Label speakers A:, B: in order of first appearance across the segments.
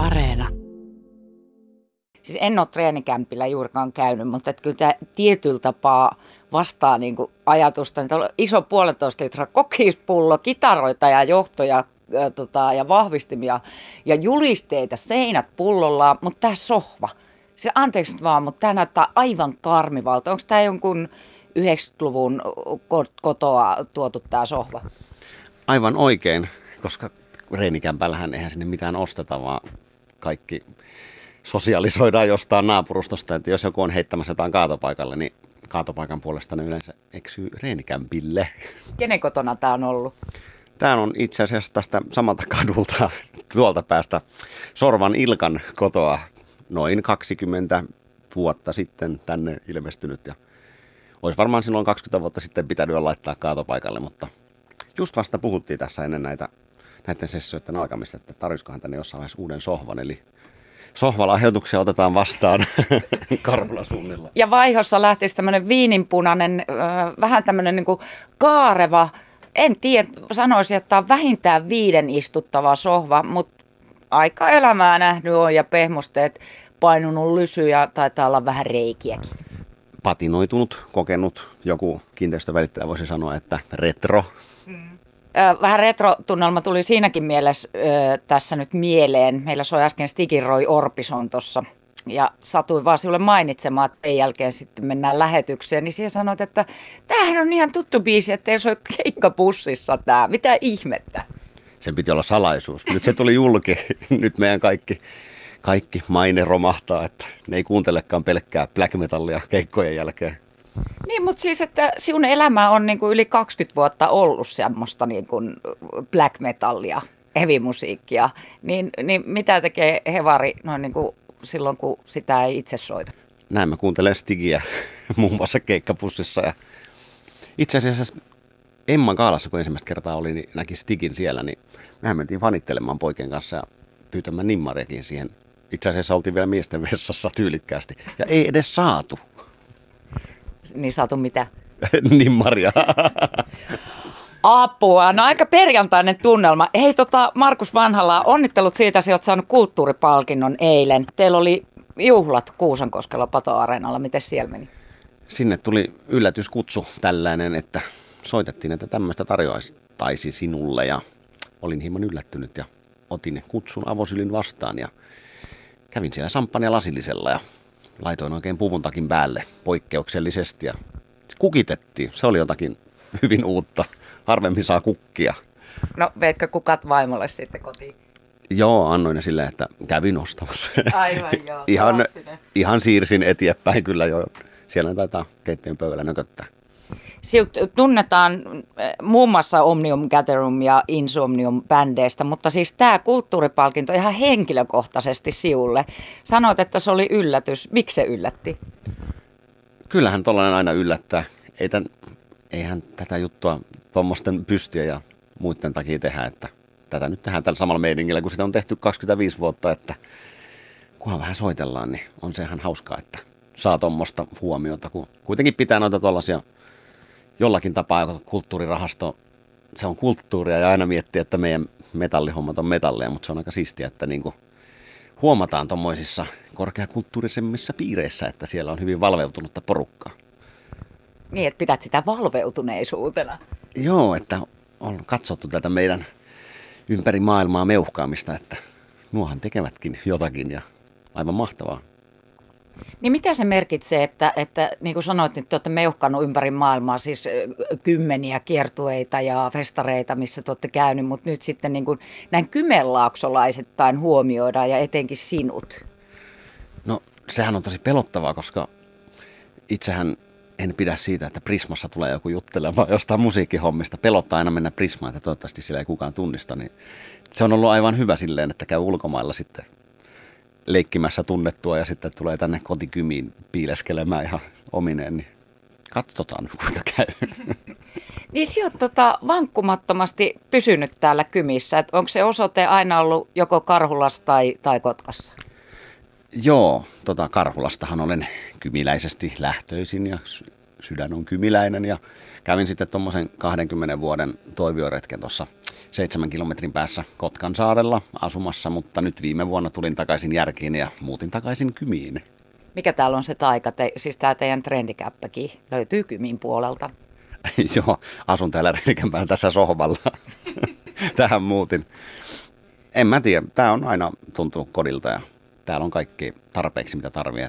A: Areena.
B: Siis en ole treenikämpillä juurikaan käynyt, mutta että kyllä tämä tietyllä tapaa vastaa niin kuin ajatusta. Että on iso puolentoista litraa kokispullo, kitaroita ja johtoja ja, tota, ja vahvistimia ja julisteita, seinät pullollaan, mutta tämä sohva. Se, anteeksi vaan, mutta tämä näyttää aivan karmivalta. Onko tämä jonkun 90-luvun kotoa tuotu tämä sohva?
C: Aivan oikein, koska reenikämpällähän eihän sinne mitään osteta, vaan kaikki sosialisoidaan jostain naapurustosta, että jos joku on heittämässä jotain kaatopaikalle, niin kaatopaikan puolesta ne yleensä eksyy reenikämpille.
B: Kenen kotona tämä on ollut?
C: Tämä on itse asiassa tästä samalta kadulta tuolta päästä Sorvan Ilkan kotoa noin 20 vuotta sitten tänne ilmestynyt ja olisi varmaan silloin 20 vuotta sitten pitänyt laittaa kaatopaikalle, mutta just vasta puhuttiin tässä ennen näitä, näiden sessioiden alkamista, että tarvitsikohan tänne jossain vaiheessa uuden sohvan, eli sohvalahjoituksia otetaan vastaan Karhula suunnilla.
B: Ja vaihossa lähtisi tämmöinen viininpunainen, vähän tämmöinen niin kaareva, en tiedä, sanoisin, että tämä on vähintään viiden istuttava sohva, mutta aika elämää nähnyt on ja pehmosteet painunut lysy ja taitaa olla vähän reikiäkin.
C: Patinoitunut, kokenut, joku kiinteistövälittäjä voisi sanoa, että retro.
B: Mm. Vähän retrotunnelma tuli siinäkin mielessä tässä nyt mieleen. Meillä soi äsken Stigin Roy Orpison tuossa ja satuin vaan sinulle mainitsemaan, että ei jälkeen sitten mennään lähetykseen, niin siellä sanoit, että tämähän on ihan tuttu biisi, että ei soi keikkapussissa tämä. Mitä ihmettä?
C: Sen piti olla salaisuus. Nyt se tuli julki. Nyt meidän kaikki, kaikki maine romahtaa, että ne ei kuuntelekaan pelkkää black metallia keikkojen jälkeen.
B: Niin, mutta siis, että sinun elämä on niin kuin yli 20 vuotta ollut semmoista niin kuin black metallia, heavy-musiikkia, niin, niin mitä tekee Hevari noin niin kuin silloin, kun sitä ei itse soita?
C: Näin mä kuuntelen Stigiä muun muassa keikkapussissa ja itse asiassa Emman kaalassa, kun ensimmäistä kertaa oli, niin näki Stigin siellä, niin mehän mentiin fanittelemaan poikien kanssa ja pyytämään nimmariakin siihen. Itse asiassa oltiin vielä miesten vessassa tyylikkäästi ja ei edes saatu.
B: Niin saatu mitä?
C: Nimmaria.
B: Apua, no aika perjantainen tunnelma. Hei tota, Markus Vanhala, onnittelut siitä, että olet saanut kulttuuripalkinnon eilen. Teillä oli juhlat Kuusankoskella Pato-areenalla, miten siellä meni?
C: Sinne tuli yllätyskutsu tällainen, että soitettiin, että tämmöistä tarjoaisi sinulle ja olin hieman yllättynyt ja otin kutsun avosylin vastaan ja kävin siellä sampania lasillisella ja laitoin oikein puvuntakin päälle poikkeuksellisesti ja kukitettiin. Se oli jotakin hyvin uutta. Harvemmin saa kukkia.
B: No veitkö kukat vaimolle sitten kotiin?
C: Joo, annoin ne silleen, että kävin ostamassa.
B: Aivan joo,
C: ihan, ihan siirsin eteenpäin kyllä jo. Siellä taitaa keittiön pöydällä nököttää.
B: Siut tunnetaan eh, muun muassa Omnium Gatherum ja Insomnium bändeistä, mutta siis tämä kulttuuripalkinto ihan henkilökohtaisesti siulle. Sanoit, että se oli yllätys. Miksi se yllätti?
C: Kyllähän tollainen aina yllättää. Ei tämän, eihän tätä juttua tuommoisten pystiä ja muiden takia tehdä, että tätä nyt tehdään tällä samalla meiningillä, kun sitä on tehty 25 vuotta, että kunhan vähän soitellaan, niin on se ihan hauskaa, että saa tuommoista huomiota, kun kuitenkin pitää noita tuollaisia jollakin tapaa kulttuurirahasto, se on kulttuuria ja aina miettii, että meidän metallihommat on metalleja, mutta se on aika siistiä, että niin kuin huomataan tuommoisissa korkeakulttuurisemmissa piireissä, että siellä on hyvin valveutunutta porukkaa.
B: Niin, että pidät sitä valveutuneisuutena.
C: Joo, että on katsottu tätä meidän ympäri maailmaa meuhkaamista, että nuohan tekevätkin jotakin ja aivan mahtavaa.
B: Niin mitä se merkitsee, että, että niin kuin sanoit, että te olette meuhkannut ympäri maailmaa, siis kymmeniä kiertueita ja festareita, missä te olette käynyt, mutta nyt sitten niin kuin näin kymenlaaksolaisittain huomioidaan ja etenkin sinut?
C: No sehän on tosi pelottavaa, koska itsehän en pidä siitä, että Prismassa tulee joku juttelemaan jostain musiikkihommista. Pelottaa aina mennä Prismaan, että toivottavasti siellä ei kukaan tunnista. Niin se on ollut aivan hyvä silleen, että käy ulkomailla sitten leikkimässä tunnettua ja sitten tulee tänne kotikymiin piileskelemään ihan omineen, niin katsotaan kuinka käy.
B: Niin sinä olet tota, vankkumattomasti pysynyt täällä kymissä. Et onko se osoite aina ollut joko Karhulassa tai, tai Kotkassa?
C: Joo, tota Karhulastahan olen kymiläisesti lähtöisin ja sydän on kymiläinen ja kävin sitten tuommoisen 20 vuoden toivioretken tuossa seitsemän kilometrin päässä Kotkan saarella asumassa, mutta nyt viime vuonna tulin takaisin järkiin ja muutin takaisin Kymiin.
B: Mikä täällä on se taika? Te, siis tämä teidän trendikäppäkin löytyy Kymin puolelta.
C: Joo, asun täällä Reikämpään tässä sohvalla. Tähän muutin. En mä tiedä, tämä on aina tuntunut kodilta ja täällä on kaikki tarpeeksi mitä tarvii.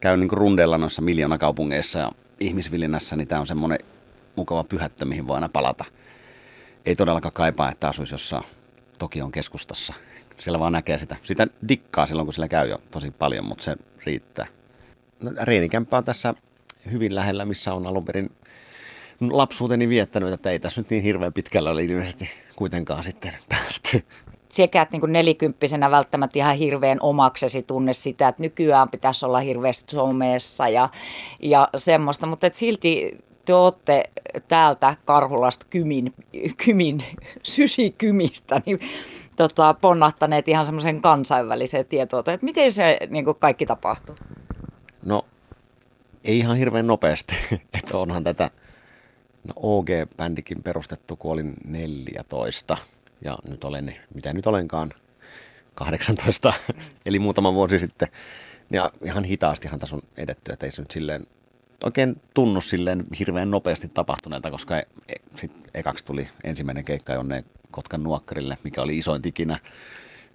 C: Käyn niin rundeilla noissa miljoonakaupungeissa ja ihmisvilinnässä, niin tämä on semmoinen mukava pyhättö, mihin voi aina palata. Ei todellakaan kaipaa, että asuisi jossain Tokion keskustassa. Siellä vaan näkee sitä. Sitä dikkaa silloin, kun siellä käy jo tosi paljon, mutta se riittää. No, Reinikämppä on tässä hyvin lähellä, missä on alun perin lapsuuteni viettänyt, että ei tässä nyt niin hirveän pitkällä ole ilmeisesti kuitenkaan sitten päästy
B: sekä että niin nelikymppisenä välttämättä ihan hirveän omaksesi tunne sitä, että nykyään pitäisi olla hirveästi somessa ja, ja semmoista, mutta että silti te olette täältä Karhulasta Kymin, Kymin sysikymistä, niin tota, ponnahtaneet ihan semmoisen kansainväliseen tietoon, että miten se niin kuin kaikki tapahtuu?
C: No ei ihan hirveän nopeasti, että onhan tätä no OG-bändikin perustettu, kun olin 14 ja nyt olen, mitä nyt olenkaan, 18, eli muutama vuosi sitten. Ja ihan hitaastihan tässä on edetty, että ei se nyt silleen oikein tunnu silleen hirveän nopeasti tapahtuneelta, koska e, e, sit ekaksi tuli ensimmäinen keikka jonne Kotkan nuokkarille, mikä oli isoin tikinä.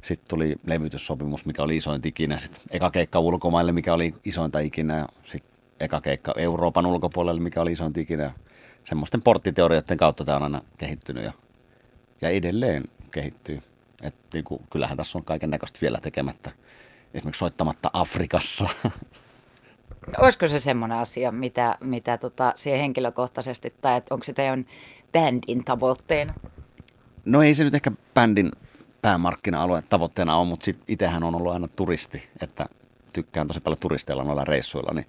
C: Sitten tuli levytyssopimus, mikä oli isoin ikinä. Sitten eka keikka ulkomaille, mikä oli isointa ikinä. Sitten eka keikka Euroopan ulkopuolelle, mikä oli isoin ikinä. Semmoisten porttiteorioiden kautta tämä on aina kehittynyt ja, ja edelleen kehittyy. Et, niin kuin, kyllähän tässä on kaiken näköistä vielä tekemättä. Esimerkiksi soittamatta Afrikassa.
B: Olisiko se semmoinen asia, mitä, mitä tota, siihen henkilökohtaisesti, tai että onko se teidän bändin tavoitteena?
C: No ei se nyt ehkä bändin päämarkkina-alue tavoitteena on, mutta itsehän on ollut aina turisti, että tykkään tosi paljon turisteilla noilla reissuilla, niin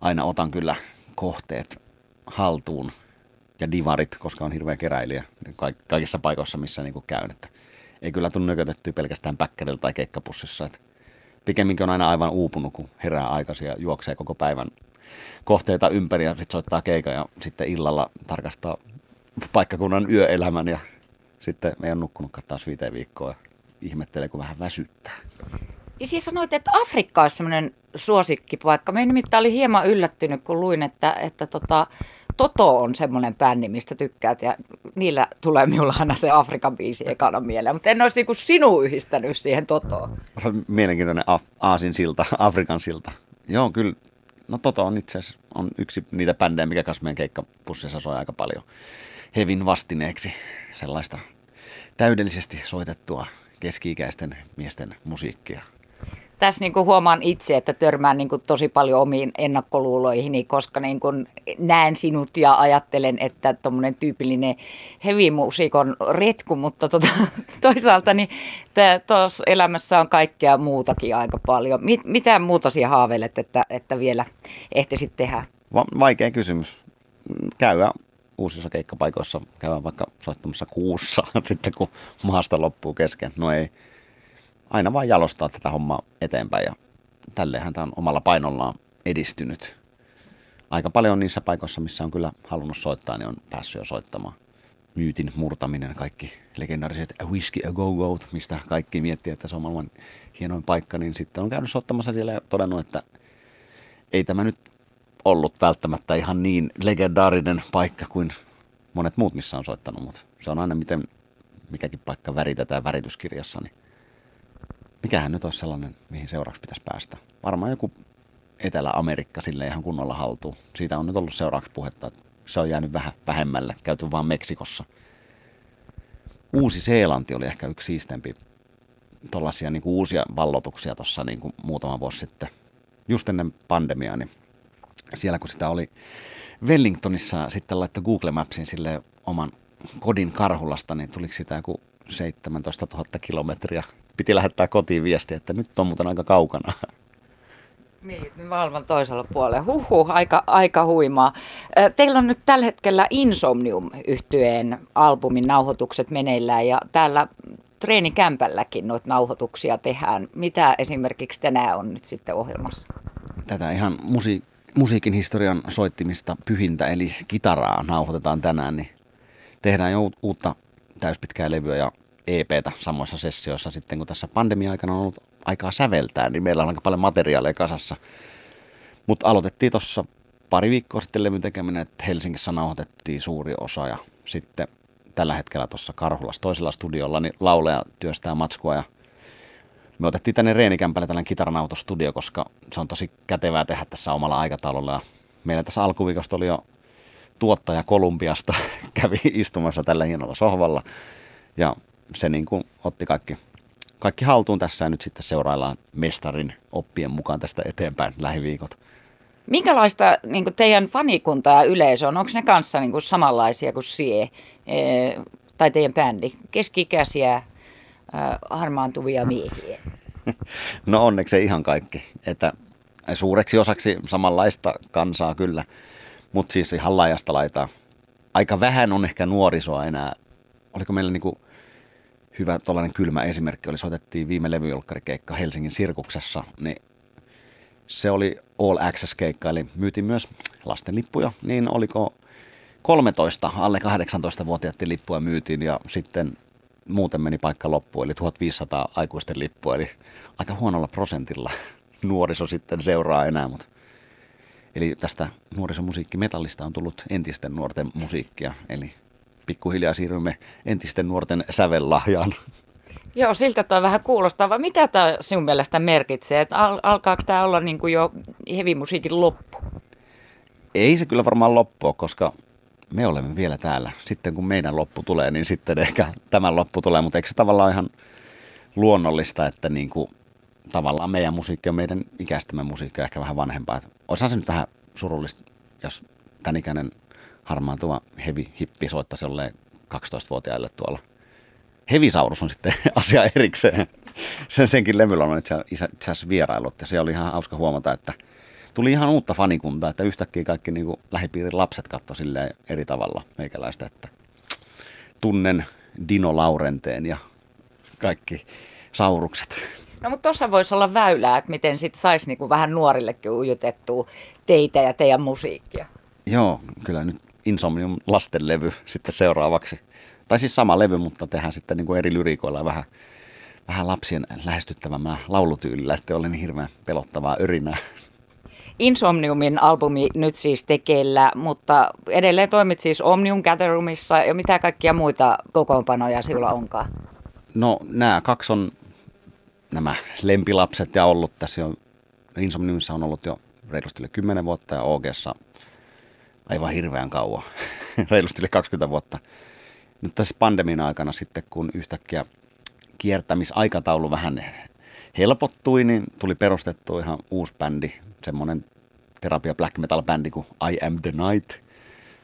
C: aina otan kyllä kohteet haltuun ja divarit, koska on hirveä keräilijä kaikissa paikoissa, missä niin käyn. Että ei kyllä tule nökötettyä pelkästään päkkärillä tai keikkapussissa. Että pikemminkin on aina aivan uupunut, kun herää aikaisin ja juoksee koko päivän kohteita ympäri ja sitten soittaa keikan ja sitten illalla tarkastaa paikkakunnan yöelämän ja sitten me ei ole nukkunutkaan taas viiteen viikkoa ja ihmettelee, kun vähän väsyttää.
B: Ja siis sanoit, että Afrikka olisi semmoinen suosikkipaikka. Me nimittäin oli hieman yllättynyt, kun luin, että, että tota, Toto on semmoinen bändi, mistä tykkäät ja niillä tulee minulla aina se Afrikan biisi ekana mieleen, mutta en olisi niinku sinua yhdistänyt siihen Totoon.
C: Mielenkiintoinen Aasin silta, Afrikan silta. Joo, kyllä. No Toto on itse asiassa on yksi niitä bändejä, mikä kanssa meidän keikkapussissa soi aika paljon hevin vastineeksi sellaista täydellisesti soitettua keski-ikäisten miesten musiikkia
B: tässä niin kuin huomaan itse, että törmään niin kuin tosi paljon omiin ennakkoluuloihini, koska niin kuin näen sinut ja ajattelen, että tuommoinen tyypillinen heavy-musiikon retku, mutta tota, toisaalta niin tuossa elämässä on kaikkea muutakin aika paljon. Mit, mitä muuta siellä haaveilet, että, että vielä ehtisit tehdä?
C: Va- vaikea kysymys. Käyä uusissa keikkapaikoissa, käydään vaikka soittamassa kuussa sitten, kun maasta loppuu kesken. No ei, aina vaan jalostaa tätä hommaa eteenpäin ja tälleenhän tämä on omalla painollaan edistynyt. Aika paljon niissä paikoissa, missä on kyllä halunnut soittaa, niin on päässyt jo soittamaan. Myytin murtaminen, kaikki legendaariset Whiskey A Go Go, mistä kaikki miettii, että se on maailman hienoin paikka, niin sitten on käynyt soittamassa siellä ja todennut, että ei tämä nyt ollut välttämättä ihan niin legendaarinen paikka kuin monet muut, missä on soittanut, mutta se on aina miten mikäkin paikka väritetään värityskirjassa, niin mikähän nyt olisi sellainen, mihin seuraavaksi pitäisi päästä. Varmaan joku Etelä-Amerikka sille ihan kunnolla haltuu. Siitä on nyt ollut seuraavaksi puhetta, että se on jäänyt vähän vähemmälle, käyty vaan Meksikossa. Uusi-Seelanti oli ehkä yksi siistempi tuollaisia niin uusia vallotuksia tuossa niin kuin muutama vuosi sitten. Just ennen pandemiaa, niin siellä kun sitä oli Wellingtonissa sitten laittoi Google Mapsin sille oman kodin Karhulasta, niin tuliko sitä joku 17 000 kilometriä piti lähettää kotiin viestiä, että nyt on muuten aika kaukana.
B: Niin, maailman toisella puolella. Huhhuh, aika, aika huimaa. Teillä on nyt tällä hetkellä insomnium yhtyeen albumin nauhoitukset meneillään ja täällä treenikämpälläkin noita nauhoituksia tehdään. Mitä esimerkiksi tänään on nyt sitten ohjelmassa?
C: Tätä ihan musi- musiikin historian soittimista pyhintä eli kitaraa nauhoitetaan tänään, niin tehdään jo uutta täyspitkää levyä ja EPtä samoissa sessioissa sitten, kun tässä pandemia-aikana on ollut aikaa säveltää, niin meillä on aika paljon materiaaleja kasassa. Mutta aloitettiin tuossa pari viikkoa sitten levyn tekeminen, että Helsingissä nauhoitettiin suuri osa ja sitten tällä hetkellä tuossa Karhulassa toisella studiolla niin lauleja työstää matskua ja me otettiin tänne Reenikämpälle tällainen kitaranautostudio, koska se on tosi kätevää tehdä tässä omalla aikataululla. Ja meillä tässä alkuviikosta oli jo tuottaja Kolumbiasta kävi istumassa tällä hienolla sohvalla. Ja se niin kuin otti kaikki, kaikki haltuun tässä ja nyt sitten seuraillaan mestarin oppien mukaan tästä eteenpäin lähiviikot.
B: Minkälaista niin kuin teidän fanikunta ja yleisö on? Onko ne kanssa niin kuin samanlaisia kuin sie e, tai teidän bändi? Keski-ikäisiä, äh, harmaantuvia miehiä?
C: No onneksi ei ihan kaikki. Että suureksi osaksi samanlaista kansaa kyllä, mutta siis ihan laajasta laitaa. Aika vähän on ehkä nuorisoa enää. Oliko meillä niinku hyvä tuollainen kylmä esimerkki, oli soitettiin viime levyjulkkarikeikka Helsingin Sirkuksessa, niin se oli All Access-keikka, eli myytiin myös lastenlippuja, niin oliko 13 alle 18-vuotiaiden lippuja myytiin ja sitten muuten meni paikka loppuun, eli 1500 aikuisten lippua, eli aika huonolla prosentilla nuoriso sitten seuraa enää, mutta Eli tästä nuorisomusiikkimetallista on tullut entisten nuorten musiikkia, eli pikkuhiljaa siirrymme entisten nuorten sävellahjaan.
B: Joo, siltä toi vähän kuulostaa. Vai mitä tämä sinun mielestä merkitsee? Että al- alkaako tämä olla niin kuin jo hevimusiikin loppu?
C: Ei se kyllä varmaan loppua, koska me olemme vielä täällä. Sitten kun meidän loppu tulee, niin sitten ehkä tämän loppu tulee. Mutta eikö se tavallaan ihan luonnollista, että niin kuin, tavallaan meidän musiikki on meidän ikäistämme musiikki ehkä vähän vanhempaa. Osa se nyt vähän surullista, jos tämän ikäinen harmaantuva hevi hippi soittaisi jolleen 12-vuotiaille tuolla. Hevisaurus on sitten asia erikseen. Sen, senkin levyllä on itse asiassa vierailut ja se oli ihan hauska huomata, että tuli ihan uutta fanikuntaa, että yhtäkkiä kaikki niin kuin lähipiirin lapset katsoi silleen eri tavalla meikäläistä, että tunnen Dino Laurenteen ja kaikki saurukset.
B: No mutta tuossa voisi olla väylää, että miten sitten saisi niinku vähän nuorillekin ujutettua teitä ja teidän musiikkia.
C: Joo, kyllä nyt Insomnium lastenlevy sitten seuraavaksi. Tai siis sama levy, mutta tehdään sitten niin kuin eri lyriikoilla vähän, vähän lapsien lähestyttävämmää laulutyylillä, että oli niin hirveän pelottavaa örinää.
B: Insomniumin albumi nyt siis tekeillä, mutta edelleen toimit siis Omnium Gatherumissa ja mitä kaikkia muita kokoonpanoja sinulla onkaan?
C: No nämä kaksi on nämä lempilapset ja ollut tässä jo, Insomniumissa on ollut jo reilusti yli 10 vuotta ja OGssa aivan hirveän kauan, reilusti yli 20 vuotta. Nyt tässä pandemian aikana sitten, kun yhtäkkiä kiertämisaikataulu vähän helpottui, niin tuli perustettu ihan uusi bändi, semmoinen terapia black metal bändi kuin I Am The Night.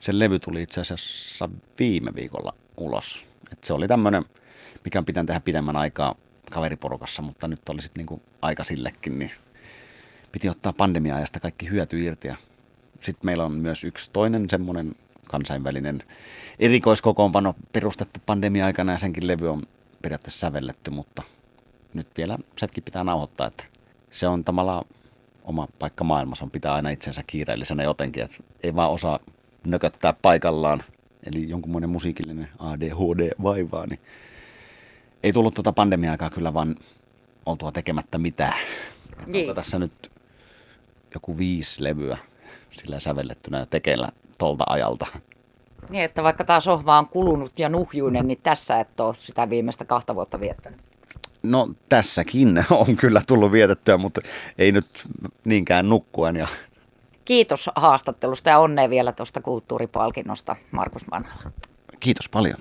C: Sen levy tuli itse asiassa viime viikolla ulos. Et se oli tämmöinen, mikä pitää tehdä pidemmän aikaa kaveriporukassa, mutta nyt oli sitten niinku aika sillekin, niin piti ottaa pandemia-ajasta kaikki hyöty irti. Sitten meillä on myös yksi toinen semmoinen kansainvälinen erikoiskokoonpano perustettu pandemia-aikana ja senkin levy on periaatteessa sävelletty, mutta nyt vielä sekin pitää nauhoittaa, että se on tavallaan oma paikka maailmassa, on pitää aina itsensä kiireellisenä jotenkin, että ei vaan osaa nököttää paikallaan, eli jonkunmoinen musiikillinen ADHD vaivaa, niin ei tullut tuota pandemia-aikaa kyllä vaan oltua tekemättä mitään. Niin. tässä nyt joku viisi levyä sillä sävellettynä ja tekeillä tolta ajalta.
B: Niin, että vaikka tämä sohva on kulunut ja nuhjuinen, niin tässä et ole sitä viimeistä kahta vuotta viettänyt.
C: No tässäkin on kyllä tullut vietettyä, mutta ei nyt niinkään nukkuen. Ja...
B: Kiitos haastattelusta ja onnea vielä tuosta kulttuuripalkinnosta, Markus Vanhala.
C: Kiitos paljon.